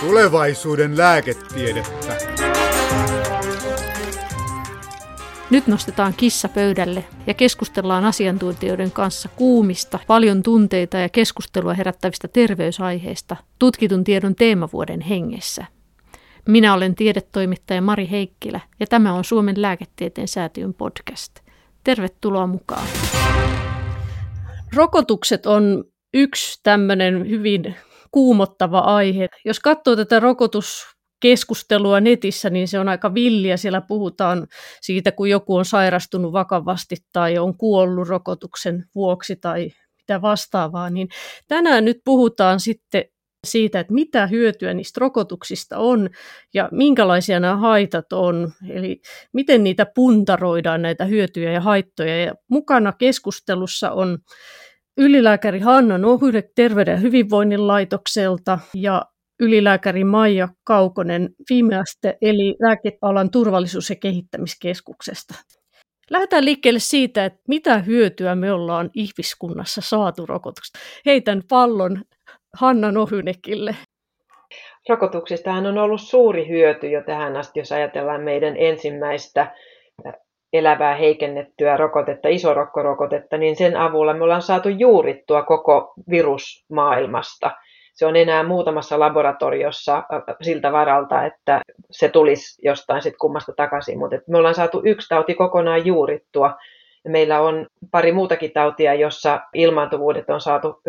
Tulevaisuuden lääketiedettä. Nyt nostetaan kissa pöydälle ja keskustellaan asiantuntijoiden kanssa kuumista, paljon tunteita ja keskustelua herättävistä terveysaiheista tutkitun tiedon teemavuoden hengessä. Minä olen tiedetoimittaja Mari Heikkilä ja tämä on Suomen lääketieteen säätiön podcast. Tervetuloa mukaan. Rokotukset on yksi tämmöinen hyvin kuumottava aihe. Jos katsoo tätä rokotuskeskustelua netissä, niin se on aika villiä. Siellä puhutaan siitä, kun joku on sairastunut vakavasti tai on kuollut rokotuksen vuoksi tai mitä vastaavaa. Niin tänään nyt puhutaan sitten siitä, että mitä hyötyä niistä rokotuksista on ja minkälaisia nämä haitat on, eli miten niitä puntaroidaan, näitä hyötyjä ja haittoja. Ja mukana keskustelussa on ylilääkäri Hanna Nohyre Terveyden ja hyvinvoinnin laitokselta ja ylilääkäri Maija Kaukonen Fimeaste eli lääkealan turvallisuus- ja kehittämiskeskuksesta. Lähdetään liikkeelle siitä, että mitä hyötyä me ollaan ihmiskunnassa saatu rokotuksesta. Heitän pallon Hanna Nohynekille. Rokotuksistahan on ollut suuri hyöty jo tähän asti, jos ajatellaan meidän ensimmäistä elävää heikennettyä rokotetta, isorokkorokotetta, niin sen avulla me ollaan saatu juurittua koko virus maailmasta. Se on enää muutamassa laboratoriossa siltä varalta, että se tulisi jostain sitten kummasta takaisin, mutta me ollaan saatu yksi tauti kokonaan juurittua. Meillä on pari muutakin tautia, jossa ilmaantuvuudet on saatu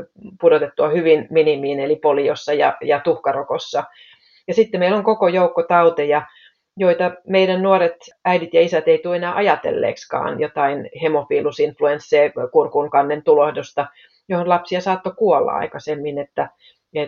pudotettua hyvin minimiin, eli poliossa ja, ja tuhkarokossa. Ja sitten meillä on koko joukko tauteja, joita meidän nuoret äidit ja isät ei tule enää ajatelleeksikaan, jotain hemofilusinfluenssia, kurkun kannen johon lapsia saattoi kuolla aikaisemmin, että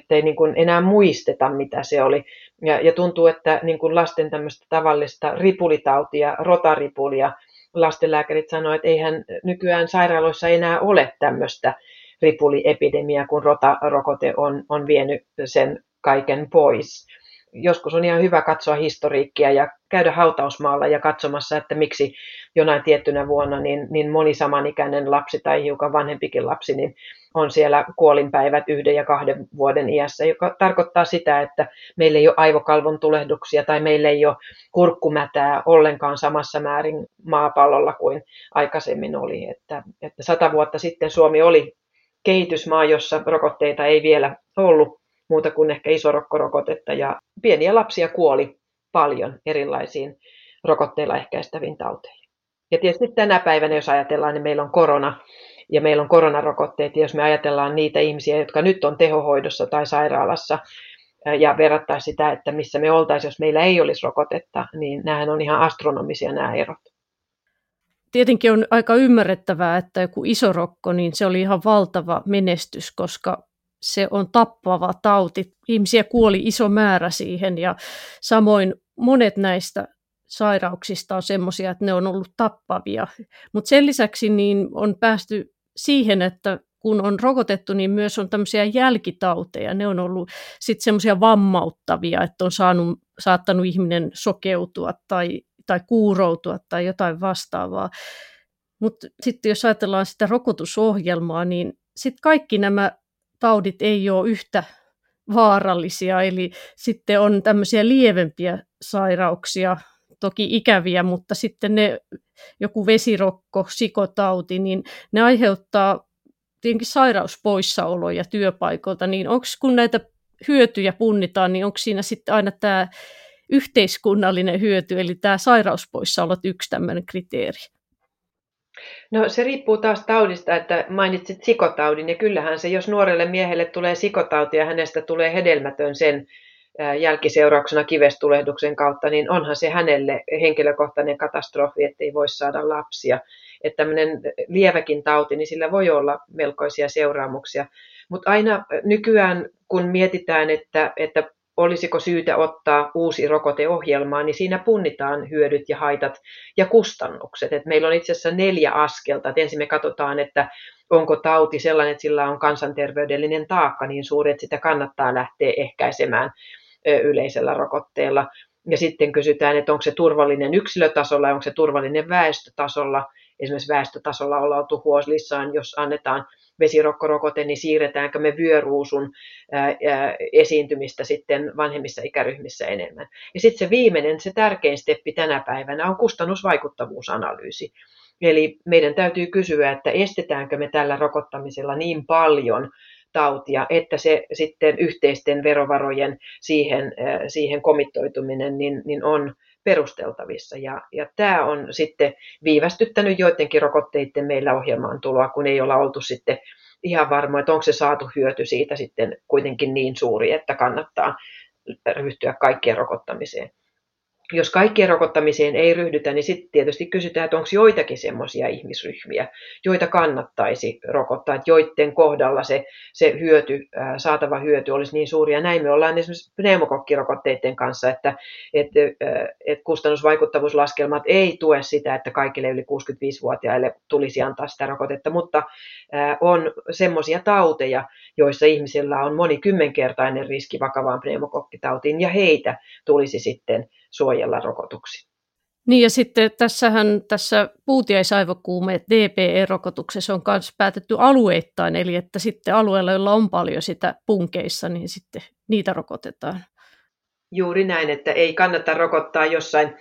ei niin enää muisteta, mitä se oli. Ja, ja tuntuu, että niin kuin lasten tämmöistä tavallista ripulitautia, rotaripulia, lastenlääkärit sanoivat, että eihän nykyään sairaaloissa enää ole tämmöistä ripuliepidemiaa, kun rotarokote on, on vienyt sen kaiken pois joskus on ihan hyvä katsoa historiikkia ja käydä hautausmaalla ja katsomassa, että miksi jonain tiettynä vuonna niin, niin moni samanikäinen lapsi tai hiukan vanhempikin lapsi niin on siellä kuolinpäivät yhden ja kahden vuoden iässä, joka tarkoittaa sitä, että meillä ei ole aivokalvon tulehduksia tai meillä ei ole kurkkumätää ollenkaan samassa määrin maapallolla kuin aikaisemmin oli. Että, että sata vuotta sitten Suomi oli kehitysmaa, jossa rokotteita ei vielä ollut muuta kuin ehkä isorokkorokotetta ja pieniä lapsia kuoli paljon erilaisiin rokotteilla ehkäistäviin tauteihin. Ja tietysti tänä päivänä, jos ajatellaan, niin meillä on korona ja meillä on koronarokotteet. Ja jos me ajatellaan niitä ihmisiä, jotka nyt on tehohoidossa tai sairaalassa, ja verrattaisiin sitä, että missä me oltaisiin, jos meillä ei olisi rokotetta, niin nämähän on ihan astronomisia nämä erot. Tietenkin on aika ymmärrettävää, että joku iso rokko, niin se oli ihan valtava menestys, koska se on tappava tauti. Ihmisiä kuoli iso määrä siihen ja samoin monet näistä sairauksista on sellaisia, että ne on ollut tappavia. Mutta sen lisäksi niin on päästy siihen, että kun on rokotettu, niin myös on tämmöisiä jälkitauteja. Ne on ollut sitten semmoisia vammauttavia, että on saanut, saattanut ihminen sokeutua tai, tai kuuroutua tai jotain vastaavaa. Mutta sitten jos ajatellaan sitä rokotusohjelmaa, niin sitten kaikki nämä taudit ei ole yhtä vaarallisia, eli sitten on tämmöisiä lievempiä sairauksia, toki ikäviä, mutta sitten ne, joku vesirokko, sikotauti, niin ne aiheuttaa tietenkin sairauspoissaoloja työpaikolta, niin onko kun näitä hyötyjä punnitaan, niin onko siinä sitten aina tämä yhteiskunnallinen hyöty, eli tämä sairauspoissaolot yksi tämmöinen kriteeri? No se riippuu taas taudista, että mainitsit sikotaudin ja kyllähän se, jos nuorelle miehelle tulee sikotauti ja hänestä tulee hedelmätön sen jälkiseurauksena kivestulehduksen kautta, niin onhan se hänelle henkilökohtainen katastrofi, ettei voi saada lapsia. Että tämmöinen lieväkin tauti, niin sillä voi olla melkoisia seuraamuksia. Mutta aina nykyään, kun mietitään, että, että olisiko syytä ottaa uusi rokoteohjelma, niin siinä punnitaan hyödyt ja haitat ja kustannukset. Et meillä on itse asiassa neljä askelta. Et ensin me katsotaan, että onko tauti sellainen, että sillä on kansanterveydellinen taakka niin suuri, että sitä kannattaa lähteä ehkäisemään yleisellä rokotteella. Ja sitten kysytään, että onko se turvallinen yksilötasolla ja onko se turvallinen väestötasolla. Esimerkiksi väestötasolla ollaan oltu huoslissaan, jos annetaan vesirokkorokote, niin siirretäänkö me vyöruusun esiintymistä sitten vanhemmissa ikäryhmissä enemmän. Ja sitten se viimeinen, se tärkein steppi tänä päivänä on kustannusvaikuttavuusanalyysi. Eli meidän täytyy kysyä, että estetäänkö me tällä rokottamisella niin paljon tautia, että se sitten yhteisten verovarojen siihen, siihen komittoituminen niin, niin on perusteltavissa. Ja, ja tämä on sitten viivästyttänyt joidenkin rokotteiden meillä ohjelmaan tuloa, kun ei olla oltu sitten ihan varma, että onko se saatu hyöty siitä sitten kuitenkin niin suuri, että kannattaa ryhtyä kaikkien rokottamiseen jos kaikkien rokottamiseen ei ryhdytä, niin sitten tietysti kysytään, että onko joitakin semmoisia ihmisryhmiä, joita kannattaisi rokottaa, että joiden kohdalla se, se hyöty, saatava hyöty olisi niin suuri. Ja näin me ollaan esimerkiksi pneumokokkirokotteiden kanssa, että, että, että kustannusvaikuttavuuslaskelmat ei tue sitä, että kaikille yli 65-vuotiaille tulisi antaa sitä rokotetta, mutta on semmoisia tauteja, joissa ihmisillä on monikymmenkertainen riski vakavaan pneumokokkitautiin, ja heitä tulisi sitten suojella rokotuksiin. Niin ja sitten tässähän tässä puutiaisaivokuumeet DPE-rokotuksessa on myös päätetty alueittain, eli että sitten alueella, joilla on paljon sitä punkeissa, niin sitten niitä rokotetaan. Juuri näin, että ei kannata rokottaa jossain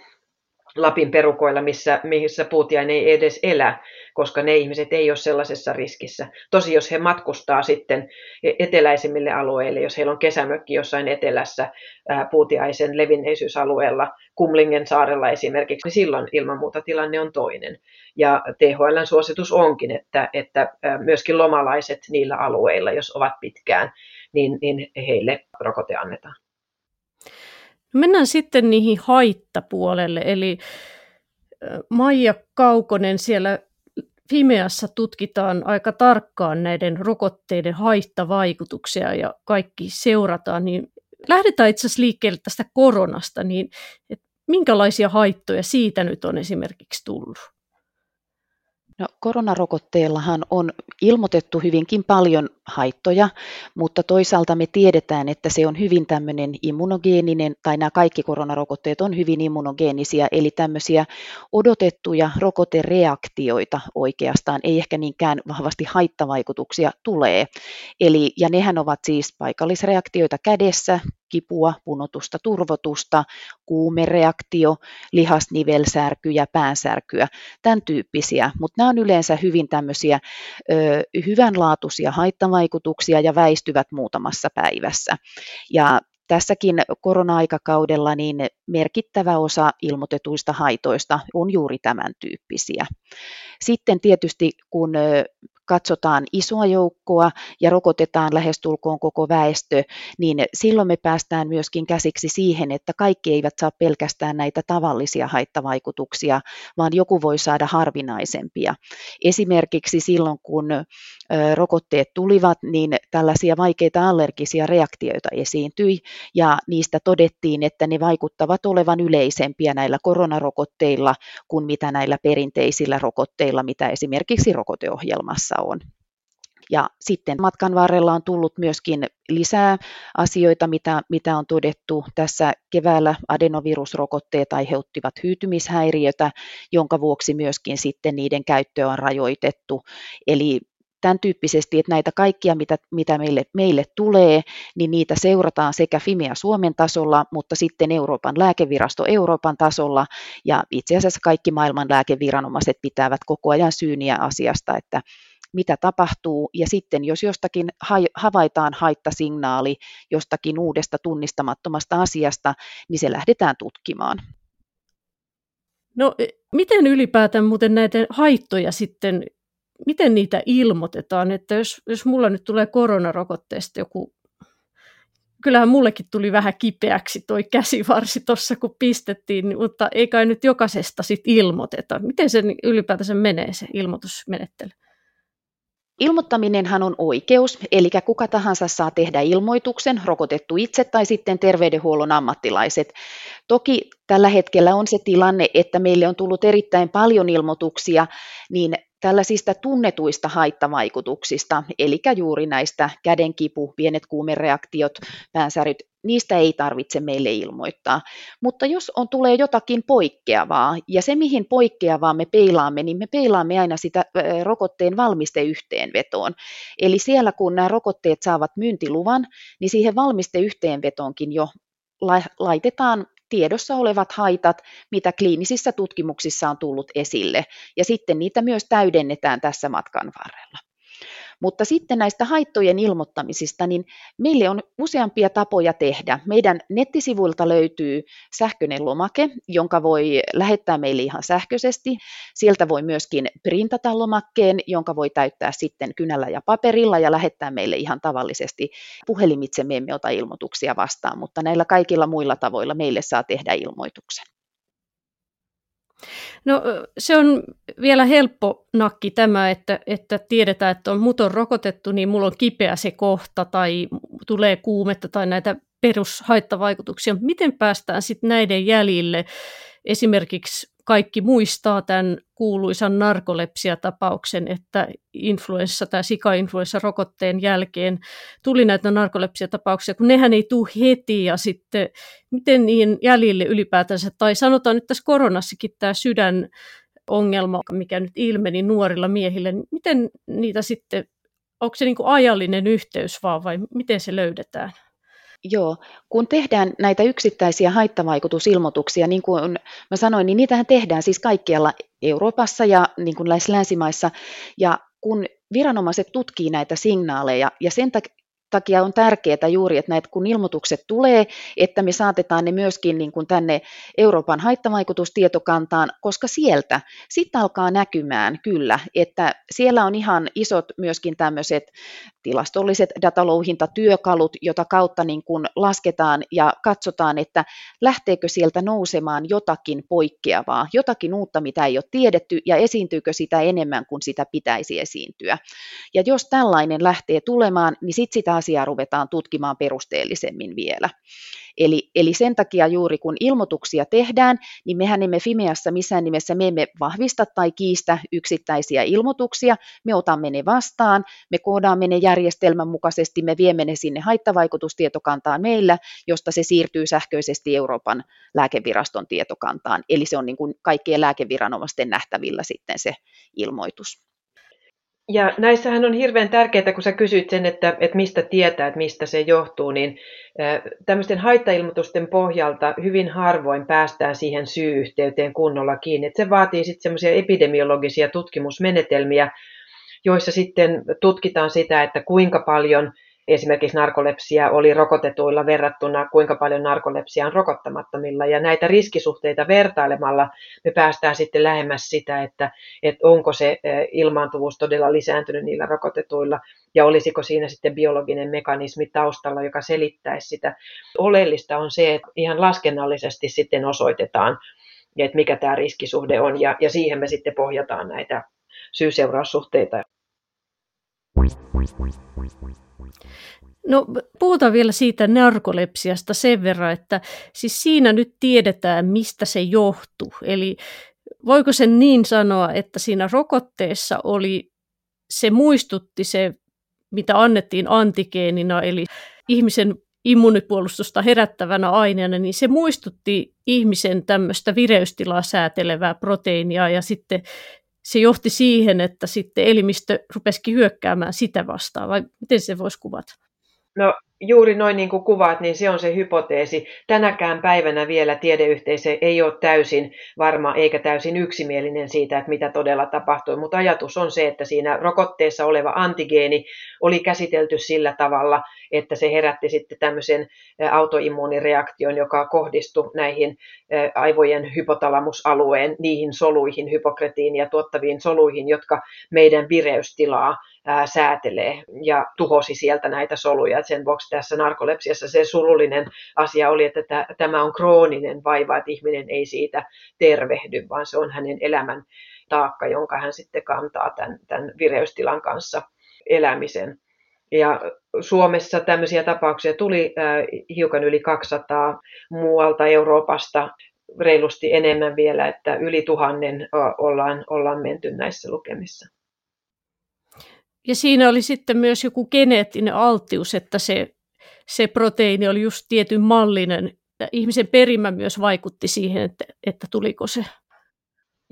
Lapin perukoilla, missä, missä puutiainen ei edes elä, koska ne ihmiset ei ole sellaisessa riskissä. Tosi jos he matkustaa sitten eteläisimmille alueille, jos heillä on kesämökki jossain etelässä puutiaisen levinneisyysalueella, Kumlingen saarella esimerkiksi, niin silloin ilman muuta tilanne on toinen. Ja THLn suositus onkin, että, että myöskin lomalaiset niillä alueilla, jos ovat pitkään, niin, niin heille rokote annetaan. Mennään sitten niihin haittapuolelle, eli Maija Kaukonen siellä Fimeassa tutkitaan aika tarkkaan näiden rokotteiden haittavaikutuksia ja kaikki seurataan, niin lähdetään itse asiassa liikkeelle tästä koronasta, niin minkälaisia haittoja siitä nyt on esimerkiksi tullut? No, koronarokotteellahan on ilmoitettu hyvinkin paljon haittoja, mutta toisaalta me tiedetään, että se on hyvin tämmöinen immunogeeninen, tai nämä kaikki koronarokotteet on hyvin immunogeenisia, eli tämmöisiä odotettuja rokotereaktioita oikeastaan, ei ehkä niinkään vahvasti haittavaikutuksia tulee. Eli, ja nehän ovat siis paikallisreaktioita kädessä, kipua, punotusta, turvotusta, kuumereaktio, lihasnivelsärkyjä, päänsärkyä, tämän tyyppisiä, mutta nämä on yleensä hyvin tämmöisiä ö, hyvänlaatuisia haittavaikutuksia ja väistyvät muutamassa päivässä. Ja tässäkin korona-aikakaudella niin merkittävä osa ilmoitetuista haitoista on juuri tämän tyyppisiä. Sitten tietysti kun katsotaan isoa joukkoa ja rokotetaan lähestulkoon koko väestö, niin silloin me päästään myöskin käsiksi siihen, että kaikki eivät saa pelkästään näitä tavallisia haittavaikutuksia, vaan joku voi saada harvinaisempia. Esimerkiksi silloin, kun rokotteet tulivat, niin tällaisia vaikeita allergisia reaktioita esiintyi ja niistä todettiin, että ne vaikuttavat olevan yleisempiä näillä koronarokotteilla kuin mitä näillä perinteisillä rokotteilla, mitä esimerkiksi rokoteohjelmassa on. Ja sitten matkan varrella on tullut myöskin lisää asioita, mitä, mitä on todettu. Tässä keväällä adenovirusrokotteet aiheuttivat hyytymishäiriötä, jonka vuoksi myöskin sitten niiden käyttöä on rajoitettu. Eli tämän tyyppisesti, että näitä kaikkia, mitä, mitä meille, meille tulee, niin niitä seurataan sekä Fimea Suomen tasolla, mutta sitten Euroopan lääkevirasto Euroopan tasolla, ja itse asiassa kaikki maailman lääkeviranomaiset pitävät koko ajan syyniä asiasta, että mitä tapahtuu, ja sitten jos jostakin havaitaan haittasignaali jostakin uudesta tunnistamattomasta asiasta, niin se lähdetään tutkimaan. No miten ylipäätään muuten näitä haittoja sitten miten niitä ilmoitetaan, että jos, jos mulla nyt tulee koronarokotteesta joku, kyllähän mullekin tuli vähän kipeäksi toi käsivarsi tuossa, kun pistettiin, mutta ei kai nyt jokaisesta sit ilmoiteta. Miten se ylipäätänsä menee se ilmoitusmenettely? Ilmoittaminenhan on oikeus, eli kuka tahansa saa tehdä ilmoituksen, rokotettu itse tai sitten terveydenhuollon ammattilaiset. Toki tällä hetkellä on se tilanne, että meille on tullut erittäin paljon ilmoituksia, niin tällaisista tunnetuista haittavaikutuksista, eli juuri näistä kädenkipu, pienet kuumereaktiot, päänsäryt, niistä ei tarvitse meille ilmoittaa. Mutta jos on, tulee jotakin poikkeavaa, ja se mihin poikkeavaa me peilaamme, niin me peilaamme aina sitä rokotteen valmisteyhteenvetoon. Eli siellä kun nämä rokotteet saavat myyntiluvan, niin siihen valmisteyhteenvetoonkin jo laitetaan tiedossa olevat haitat, mitä kliinisissä tutkimuksissa on tullut esille, ja sitten niitä myös täydennetään tässä matkan varrella. Mutta sitten näistä haittojen ilmoittamisista, niin meille on useampia tapoja tehdä. Meidän nettisivuilta löytyy sähköinen lomake, jonka voi lähettää meille ihan sähköisesti. Sieltä voi myöskin printata lomakkeen, jonka voi täyttää sitten kynällä ja paperilla ja lähettää meille ihan tavallisesti. Puhelimitse me emme ota ilmoituksia vastaan, mutta näillä kaikilla muilla tavoilla meille saa tehdä ilmoituksen. No se on vielä helppo nakki tämä, että, että tiedetään, että on muton rokotettu, niin mulla on kipeä se kohta tai tulee kuumetta tai näitä perushaittavaikutuksia. Miten päästään sitten näiden jäljille? Esimerkiksi kaikki muistaa tämän kuuluisan narkolepsiatapauksen, että influenssa tai sika-influenssa-rokotteen jälkeen tuli näitä narkolepsiatapauksia, kun nehän ei tule heti ja sitten miten niin jäljille ylipäätänsä, tai sanotaan nyt tässä koronassakin tämä sydän ongelma, mikä nyt ilmeni nuorilla miehillä, niin miten niitä sitten, onko se niin kuin ajallinen yhteys vaan vai miten se löydetään? Joo, kun tehdään näitä yksittäisiä haittavaikutusilmoituksia, niin kuin mä sanoin, niin niitähän tehdään siis kaikkialla Euroopassa ja niin kuin länsimaissa. Ja kun viranomaiset tutkii näitä signaaleja ja sen takia on tärkeää juuri, että näitä kun ilmoitukset tulee, että me saatetaan ne myöskin niin kuin tänne Euroopan haittavaikutustietokantaan, koska sieltä sitten alkaa näkymään kyllä, että siellä on ihan isot myöskin tämmöiset tilastolliset datalouhintatyökalut, jota kautta niin kuin lasketaan ja katsotaan, että lähteekö sieltä nousemaan jotakin poikkeavaa, jotakin uutta, mitä ei ole tiedetty, ja esiintyykö sitä enemmän kuin sitä pitäisi esiintyä. Ja jos tällainen lähtee tulemaan, niin sitten sitä asiaa ruvetaan tutkimaan perusteellisemmin vielä. Eli, eli sen takia juuri kun ilmoituksia tehdään, niin mehän emme Fimeassa missään nimessä me emme vahvista tai kiistä yksittäisiä ilmoituksia, me otamme ne vastaan, me koodaamme ne järjestelmän mukaisesti, me viemme ne sinne haittavaikutustietokantaan meillä, josta se siirtyy sähköisesti Euroopan lääkeviraston tietokantaan. Eli se on niin kuin kaikkien lääkeviranomaisten nähtävillä sitten se ilmoitus. Ja näissähän on hirveän tärkeää, kun sä kysyt sen, että, että mistä tietää, että mistä se johtuu, niin tämmöisten haittailmoitusten pohjalta hyvin harvoin päästään siihen syy-yhteyteen kunnolla kiinni. Että se vaatii sitten semmoisia epidemiologisia tutkimusmenetelmiä, joissa sitten tutkitaan sitä, että kuinka paljon esimerkiksi narkolepsia oli rokotetuilla verrattuna kuinka paljon narkolepsia on rokottamattomilla. Ja näitä riskisuhteita vertailemalla me päästään sitten lähemmäs sitä, että, että onko se ilmaantuvuus todella lisääntynyt niillä rokotetuilla ja olisiko siinä sitten biologinen mekanismi taustalla, joka selittäisi sitä. Oleellista on se, että ihan laskennallisesti sitten osoitetaan, että mikä tämä riskisuhde on ja, ja siihen me sitten pohjataan näitä syy-seuraussuhteita. No puhutaan vielä siitä narkolepsiasta sen verran, että siis siinä nyt tiedetään, mistä se johtuu. Eli voiko sen niin sanoa, että siinä rokotteessa oli, se muistutti se, mitä annettiin antigeenina, eli ihmisen immunipuolustusta herättävänä aineena, niin se muistutti ihmisen tämmöistä vireystilaa säätelevää proteiinia ja sitten se johti siihen, että sitten elimistö rupesikin hyökkäämään sitä vastaan, vai miten se voisi kuvata? No juuri noin niin kuin kuvaat, niin se on se hypoteesi. Tänäkään päivänä vielä tiedeyhteisö ei ole täysin varma eikä täysin yksimielinen siitä, että mitä todella tapahtui, mutta ajatus on se, että siinä rokotteessa oleva antigeeni oli käsitelty sillä tavalla, että se herätti sitten tämmöisen autoimmuunireaktion, joka kohdistui näihin aivojen hypotalamusalueen, niihin soluihin, hypokretiin ja tuottaviin soluihin, jotka meidän vireystilaa säätelee ja tuhosi sieltä näitä soluja. sen vuoksi tässä narkolepsiassa se surullinen asia oli, että tämä on krooninen vaiva, että ihminen ei siitä tervehdy, vaan se on hänen elämän taakka, jonka hän sitten kantaa tämän, tämän vireystilan kanssa elämisen. Ja Suomessa tämmöisiä tapauksia tuli hiukan yli 200 muualta Euroopasta reilusti enemmän vielä, että yli tuhannen ollaan, ollaan menty näissä lukemissa. Ja siinä oli sitten myös joku geneettinen alttius, että se se proteiini oli just tietyn mallinen. Ihmisen perimä myös vaikutti siihen, että, että tuliko se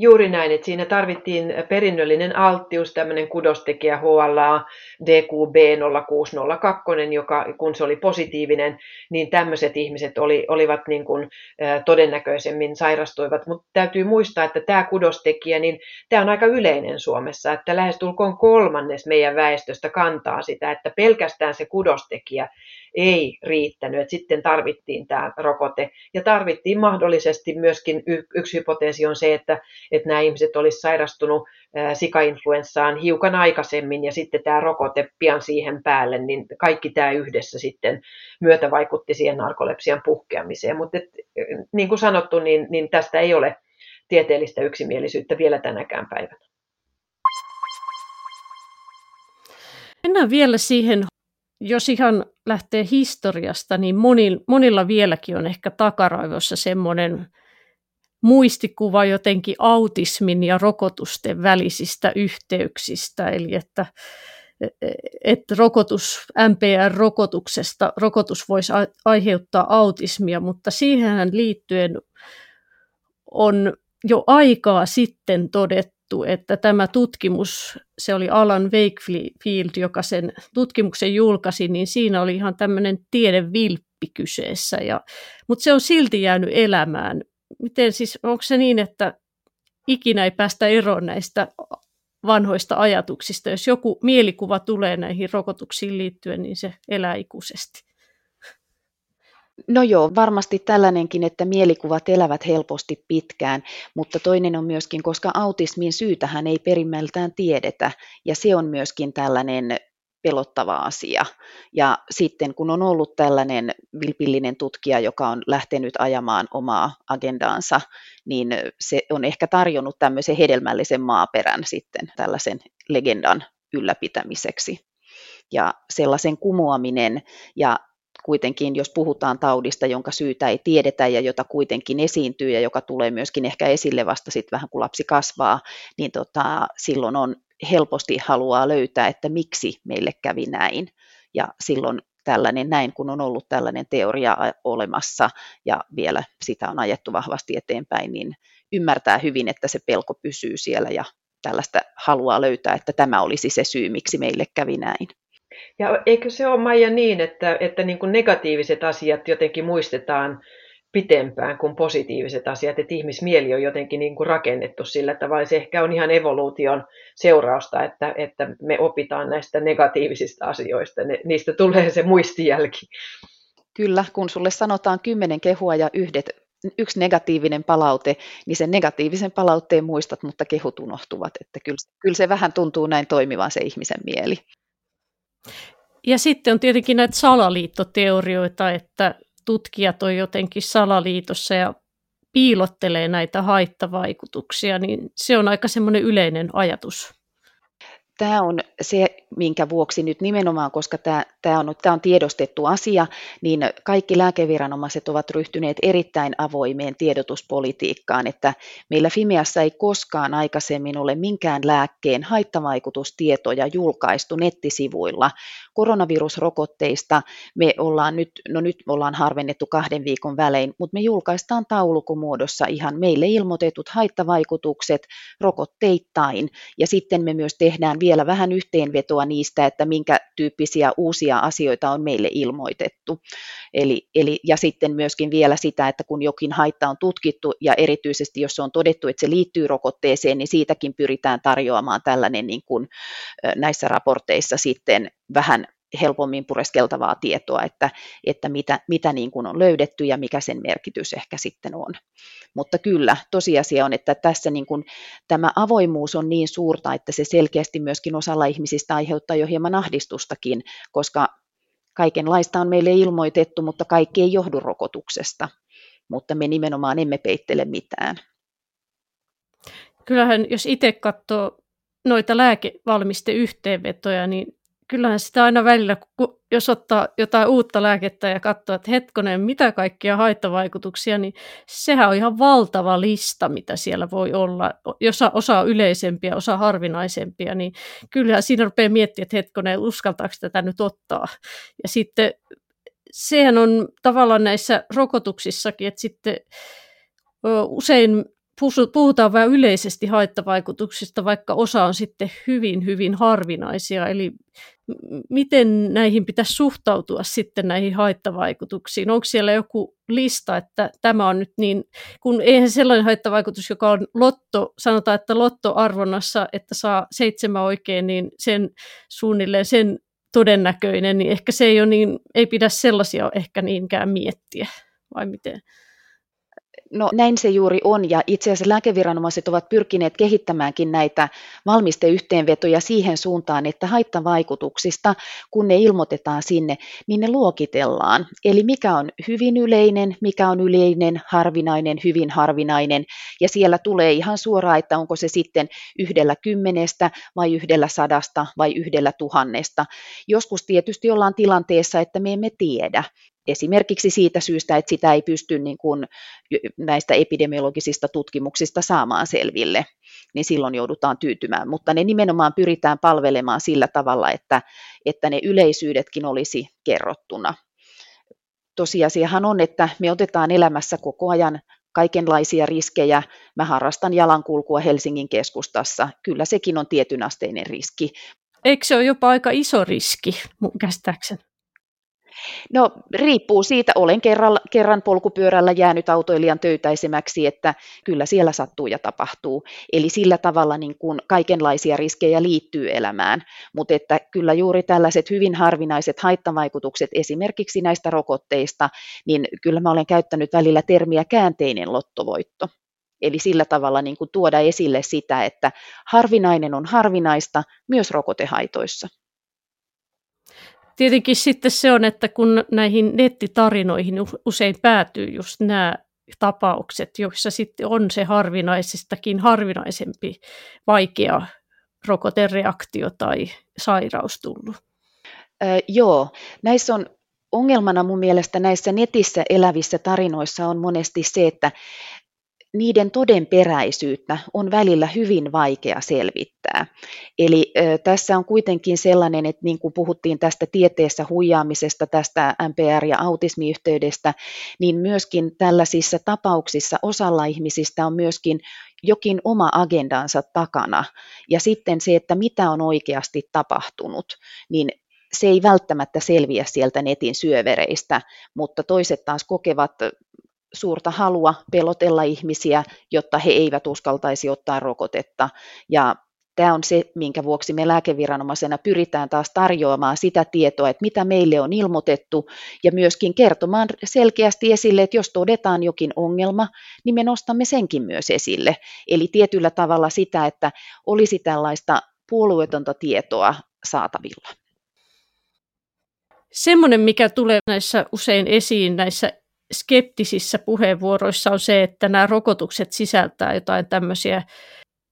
Juuri näin, että siinä tarvittiin perinnöllinen alttius, tämmöinen kudostekijä HLA DQB0602, joka kun se oli positiivinen, niin tämmöiset ihmiset oli, olivat niin kuin, todennäköisemmin sairastuivat. Mutta täytyy muistaa, että tämä kudostekijä, niin tämä on aika yleinen Suomessa, että lähestulkoon kolmannes meidän väestöstä kantaa sitä, että pelkästään se kudostekijä ei riittänyt, että sitten tarvittiin tämä rokote. Ja tarvittiin mahdollisesti myöskin, yksi hypoteesi on se, että, että nämä ihmiset olisivat sairastunut sikainfluenssaan hiukan aikaisemmin ja sitten tämä rokote pian siihen päälle, niin kaikki tämä yhdessä sitten myötä vaikutti siihen narkolepsian puhkeamiseen. Mutta niin kuin sanottu, niin, niin tästä ei ole tieteellistä yksimielisyyttä vielä tänäkään päivänä. Mennään vielä siihen jos ihan lähtee historiasta, niin monilla, monilla vieläkin on ehkä takaraivossa semmoinen muistikuva jotenkin autismin ja rokotusten välisistä yhteyksistä, eli että, että rokotus, MPR-rokotuksesta, rokotus voisi aiheuttaa autismia, mutta siihen liittyen on jo aikaa sitten todettu, että tämä tutkimus, se oli Alan Wakefield, joka sen tutkimuksen julkaisi, niin siinä oli ihan tämmöinen tiedevilppi kyseessä, ja, mutta se on silti jäänyt elämään. Miten siis, onko se niin, että ikinä ei päästä eroon näistä vanhoista ajatuksista. Jos joku mielikuva tulee näihin rokotuksiin liittyen, niin se elää ikuisesti. No joo, varmasti tällainenkin, että mielikuvat elävät helposti pitkään, mutta toinen on myöskin, koska autismin syytähän ei perimmältään tiedetä, ja se on myöskin tällainen pelottava asia. Ja sitten kun on ollut tällainen vilpillinen tutkija, joka on lähtenyt ajamaan omaa agendaansa, niin se on ehkä tarjonnut tämmöisen hedelmällisen maaperän sitten tällaisen legendan ylläpitämiseksi. Ja sellaisen kumoaminen ja kuitenkin, jos puhutaan taudista, jonka syytä ei tiedetä ja jota kuitenkin esiintyy ja joka tulee myöskin ehkä esille vasta sitten vähän kun lapsi kasvaa, niin tota, silloin on helposti haluaa löytää, että miksi meille kävi näin. Ja silloin tällainen näin, kun on ollut tällainen teoria olemassa ja vielä sitä on ajettu vahvasti eteenpäin, niin ymmärtää hyvin, että se pelko pysyy siellä ja tällaista haluaa löytää, että tämä olisi se syy, miksi meille kävi näin. Ja eikö se ole Maija niin, että, että niin kuin negatiiviset asiat jotenkin muistetaan pitempään kuin positiiviset asiat, että ihmismieli on jotenkin niin kuin rakennettu sillä tavalla. Se ehkä on ihan evoluution seurausta, että, että me opitaan näistä negatiivisista asioista. Ne, niistä tulee se muistijälki. Kyllä, kun sulle sanotaan kymmenen kehua ja yhdet, yksi negatiivinen palaute, niin sen negatiivisen palautteen muistat, mutta kehut unohtuvat. Että kyllä, kyllä se vähän tuntuu näin toimivan se ihmisen mieli. Ja sitten on tietenkin näitä salaliittoteorioita, että tutkijat on jotenkin salaliitossa ja piilottelee näitä haittavaikutuksia, niin se on aika semmoinen yleinen ajatus tämä on se, minkä vuoksi nyt nimenomaan, koska tämä, tämä, on, tämä on tiedostettu asia, niin kaikki lääkeviranomaiset ovat ryhtyneet erittäin avoimeen tiedotuspolitiikkaan, että meillä Fimeassa ei koskaan aikaisemmin ole minkään lääkkeen haittavaikutustietoja julkaistu nettisivuilla. Koronavirusrokotteista me ollaan nyt, no nyt ollaan harvennettu kahden viikon välein, mutta me julkaistaan taulukumuodossa ihan meille ilmoitetut haittavaikutukset rokotteittain, ja sitten me myös tehdään vielä vähän yhteenvetoa niistä, että minkä tyyppisiä uusia asioita on meille ilmoitettu. Eli, eli, ja sitten myöskin vielä sitä, että kun jokin haitta on tutkittu ja erityisesti jos on todettu, että se liittyy rokotteeseen, niin siitäkin pyritään tarjoamaan tällainen niin kuin näissä raporteissa sitten vähän helpommin pureskeltavaa tietoa, että, että mitä, mitä niin kuin on löydetty ja mikä sen merkitys ehkä sitten on. Mutta kyllä, tosiasia on, että tässä niin kuin, tämä avoimuus on niin suurta, että se selkeästi myöskin osalla ihmisistä aiheuttaa jo hieman ahdistustakin, koska kaikenlaista on meille ilmoitettu, mutta kaikki ei johdu rokotuksesta, mutta me nimenomaan emme peittele mitään. Kyllähän, jos itse katsoo noita lääkevalmisteyhteenvetoja, niin kyllähän sitä aina välillä, jos ottaa jotain uutta lääkettä ja katsoo, että hetkonen, mitä kaikkia haittavaikutuksia, niin sehän on ihan valtava lista, mitä siellä voi olla. Osa, osa on yleisempiä, osa harvinaisempia, niin kyllähän siinä rupeaa miettimään, että hetkonen, uskaltaako tätä nyt ottaa. Ja sitten sehän on tavallaan näissä rokotuksissakin, että sitten usein puhutaan vähän yleisesti haittavaikutuksista, vaikka osa on sitten hyvin, hyvin harvinaisia. Eli miten näihin pitäisi suhtautua sitten näihin haittavaikutuksiin? Onko siellä joku lista, että tämä on nyt niin, kun eihän sellainen haittavaikutus, joka on lotto, sanotaan, että lottoarvonnassa, että saa seitsemän oikein, niin sen suunnilleen sen todennäköinen, niin ehkä se ei, ole niin, ei pidä sellaisia ehkä niinkään miettiä, vai miten? No näin se juuri on ja itse asiassa lääkeviranomaiset ovat pyrkineet kehittämäänkin näitä valmisteyhteenvetoja siihen suuntaan, että haittavaikutuksista, kun ne ilmoitetaan sinne, niin ne luokitellaan. Eli mikä on hyvin yleinen, mikä on yleinen, harvinainen, hyvin harvinainen ja siellä tulee ihan suoraan, että onko se sitten yhdellä kymmenestä vai yhdellä sadasta vai yhdellä tuhannesta. Joskus tietysti ollaan tilanteessa, että me emme tiedä esimerkiksi siitä syystä, että sitä ei pysty niin kuin näistä epidemiologisista tutkimuksista saamaan selville, niin silloin joudutaan tyytymään. Mutta ne nimenomaan pyritään palvelemaan sillä tavalla, että, että ne yleisyydetkin olisi kerrottuna. Tosiasiahan on, että me otetaan elämässä koko ajan kaikenlaisia riskejä. Mä harrastan jalankulkua Helsingin keskustassa. Kyllä sekin on tietyn asteinen riski. Eikö se ole jopa aika iso riski, mun käsittääkseni? No riippuu siitä, olen kerran, kerran polkupyörällä jäänyt autoilijan töytäisemäksi, että kyllä siellä sattuu ja tapahtuu. Eli sillä tavalla niin kuin kaikenlaisia riskejä liittyy elämään, mutta että kyllä juuri tällaiset hyvin harvinaiset haittavaikutukset esimerkiksi näistä rokotteista, niin kyllä mä olen käyttänyt välillä termiä käänteinen lottovoitto. Eli sillä tavalla niin kuin tuoda esille sitä, että harvinainen on harvinaista myös rokotehaitoissa. Tietenkin sitten se on, että kun näihin nettitarinoihin usein päätyy just nämä tapaukset, joissa sitten on se harvinaisestakin harvinaisempi vaikea rokotereaktio tai sairaus tullut. Öö, joo, näissä on ongelmana mun mielestä näissä netissä elävissä tarinoissa on monesti se, että niiden todenperäisyyttä on välillä hyvin vaikea selvittää. Eli ö, tässä on kuitenkin sellainen, että niin kuin puhuttiin tästä tieteessä huijaamisesta, tästä MPR- ja autismiyhteydestä, niin myöskin tällaisissa tapauksissa osalla ihmisistä on myöskin jokin oma agendansa takana. Ja sitten se, että mitä on oikeasti tapahtunut, niin se ei välttämättä selviä sieltä netin syövereistä, mutta toiset taas kokevat suurta halua pelotella ihmisiä, jotta he eivät uskaltaisi ottaa rokotetta. Ja tämä on se, minkä vuoksi me lääkeviranomaisena pyritään taas tarjoamaan sitä tietoa, että mitä meille on ilmoitettu, ja myöskin kertomaan selkeästi esille, että jos todetaan jokin ongelma, niin me nostamme senkin myös esille. Eli tietyllä tavalla sitä, että olisi tällaista puolueetonta tietoa saatavilla. Semmoinen, mikä tulee näissä usein esiin näissä skeptisissä puheenvuoroissa on se, että nämä rokotukset sisältää jotain tämmöisiä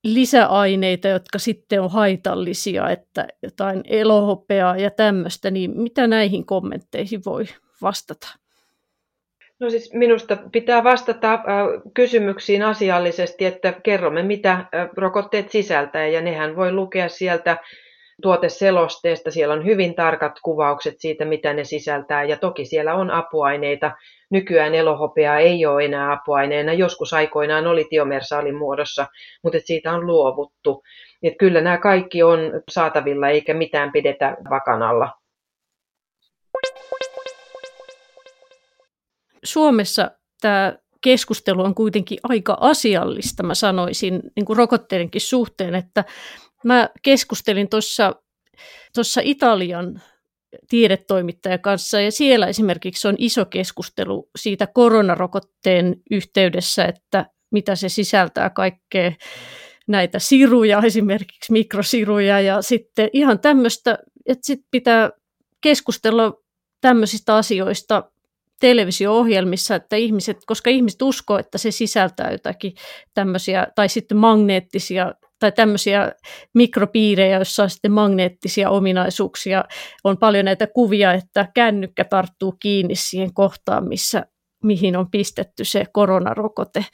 lisäaineita, jotka sitten on haitallisia, että jotain elohopeaa ja tämmöistä, niin mitä näihin kommentteihin voi vastata? No siis minusta pitää vastata äh, kysymyksiin asiallisesti, että kerromme mitä äh, rokotteet sisältää ja nehän voi lukea sieltä tuoteselosteesta. Siellä on hyvin tarkat kuvaukset siitä, mitä ne sisältää ja toki siellä on apuaineita. Nykyään elohopea ei ole enää apuaineena. Joskus aikoinaan oli tiomersaalin muodossa, mutta siitä on luovuttu. Et kyllä nämä kaikki on saatavilla eikä mitään pidetä vakanalla. Suomessa tämä keskustelu on kuitenkin aika asiallista, mä sanoisin, niin kuin rokotteidenkin suhteen, että Mä keskustelin tuossa Italian tiedetoimittajan kanssa, ja siellä esimerkiksi on iso keskustelu siitä koronarokotteen yhteydessä, että mitä se sisältää kaikkea näitä siruja, esimerkiksi mikrosiruja, ja sitten ihan tämmöistä, että sit pitää keskustella tämmöisistä asioista televisio-ohjelmissa, että ihmiset, koska ihmiset uskoo, että se sisältää jotakin tämmöisiä, tai sitten magneettisia tai tämmöisiä mikropiirejä, joissa on sitten magneettisia ominaisuuksia. On paljon näitä kuvia, että kännykkä tarttuu kiinni siihen kohtaan, missä mihin on pistetty se koronarokote.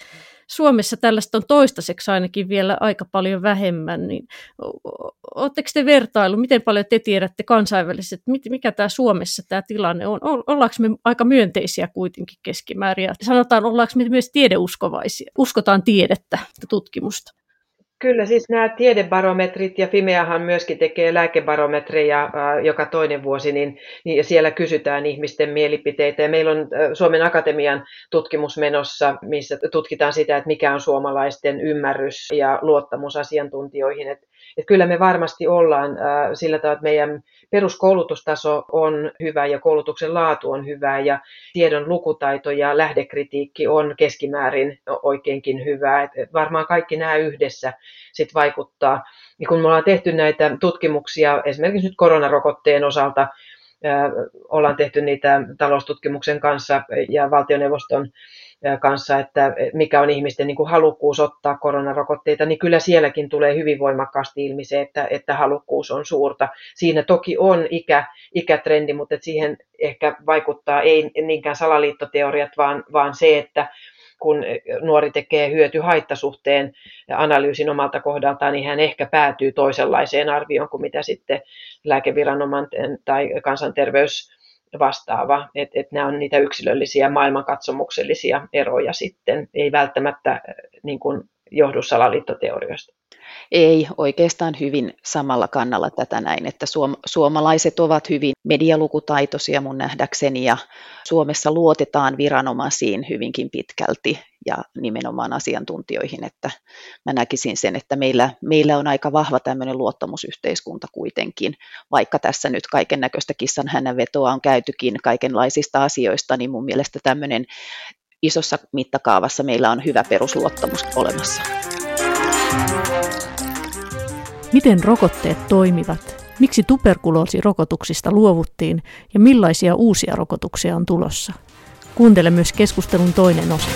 Suomessa tällaista on toistaiseksi ainakin vielä aika paljon vähemmän, niin oletteko te vertailu, miten paljon te tiedätte kansainvälisesti, mikä tämä Suomessa tämä tilanne on? Ollaanko me aika myönteisiä kuitenkin keskimäärin? Sanotaan, ollaanko me myös tiedeuskovaisia? Uskotaan tiedettä ja tutkimusta? Kyllä, siis nämä tiedebarometrit ja Fimeahan myöskin tekee lääkebarometreja äh, joka toinen vuosi, niin, niin siellä kysytään ihmisten mielipiteitä. Ja meillä on äh, Suomen Akatemian tutkimus menossa, missä tutkitaan sitä, että mikä on suomalaisten ymmärrys ja luottamus asiantuntijoihin. Et että kyllä me varmasti ollaan äh, sillä tavalla, että meidän peruskoulutustaso on hyvä ja koulutuksen laatu on hyvä ja tiedon lukutaito ja lähdekritiikki on keskimäärin oikeinkin hyvä. Et varmaan kaikki nämä yhdessä sit vaikuttaa. Ja kun me ollaan tehty näitä tutkimuksia esimerkiksi nyt koronarokotteen osalta, äh, ollaan tehty niitä taloustutkimuksen kanssa ja valtioneuvoston kanssa, että mikä on ihmisten niin kuin halukkuus ottaa koronarokotteita, niin kyllä sielläkin tulee hyvin voimakkaasti ilmi se, että, että halukkuus on suurta. Siinä toki on ikä, ikätrendi, mutta siihen ehkä vaikuttaa ei niinkään salaliittoteoriat, vaan, vaan se, että kun nuori tekee hyöty-haittasuhteen analyysin omalta kohdaltaan, niin hän ehkä päätyy toisenlaiseen arvioon kuin mitä sitten lääkeviranomainen tai kansanterveys vastaava, että et nämä on niitä yksilöllisiä maailmankatsomuksellisia eroja sitten, ei välttämättä äh, niin kuin johdu salaliittoteorioista. Ei, oikeastaan hyvin samalla kannalla tätä näin, että suom- suomalaiset ovat hyvin medialukutaitoisia mun nähdäkseni ja Suomessa luotetaan viranomaisiin hyvinkin pitkälti ja nimenomaan asiantuntijoihin, että mä näkisin sen, että meillä, meillä on aika vahva tämmöinen luottamusyhteiskunta kuitenkin, vaikka tässä nyt kaiken näköistä kissan hänen vetoa on käytykin kaikenlaisista asioista, niin mun mielestä tämmöinen isossa mittakaavassa meillä on hyvä perusluottamus olemassa. Miten rokotteet toimivat? Miksi tuberkuloosirokotuksista luovuttiin ja millaisia uusia rokotuksia on tulossa? Kuuntele myös keskustelun toinen osa.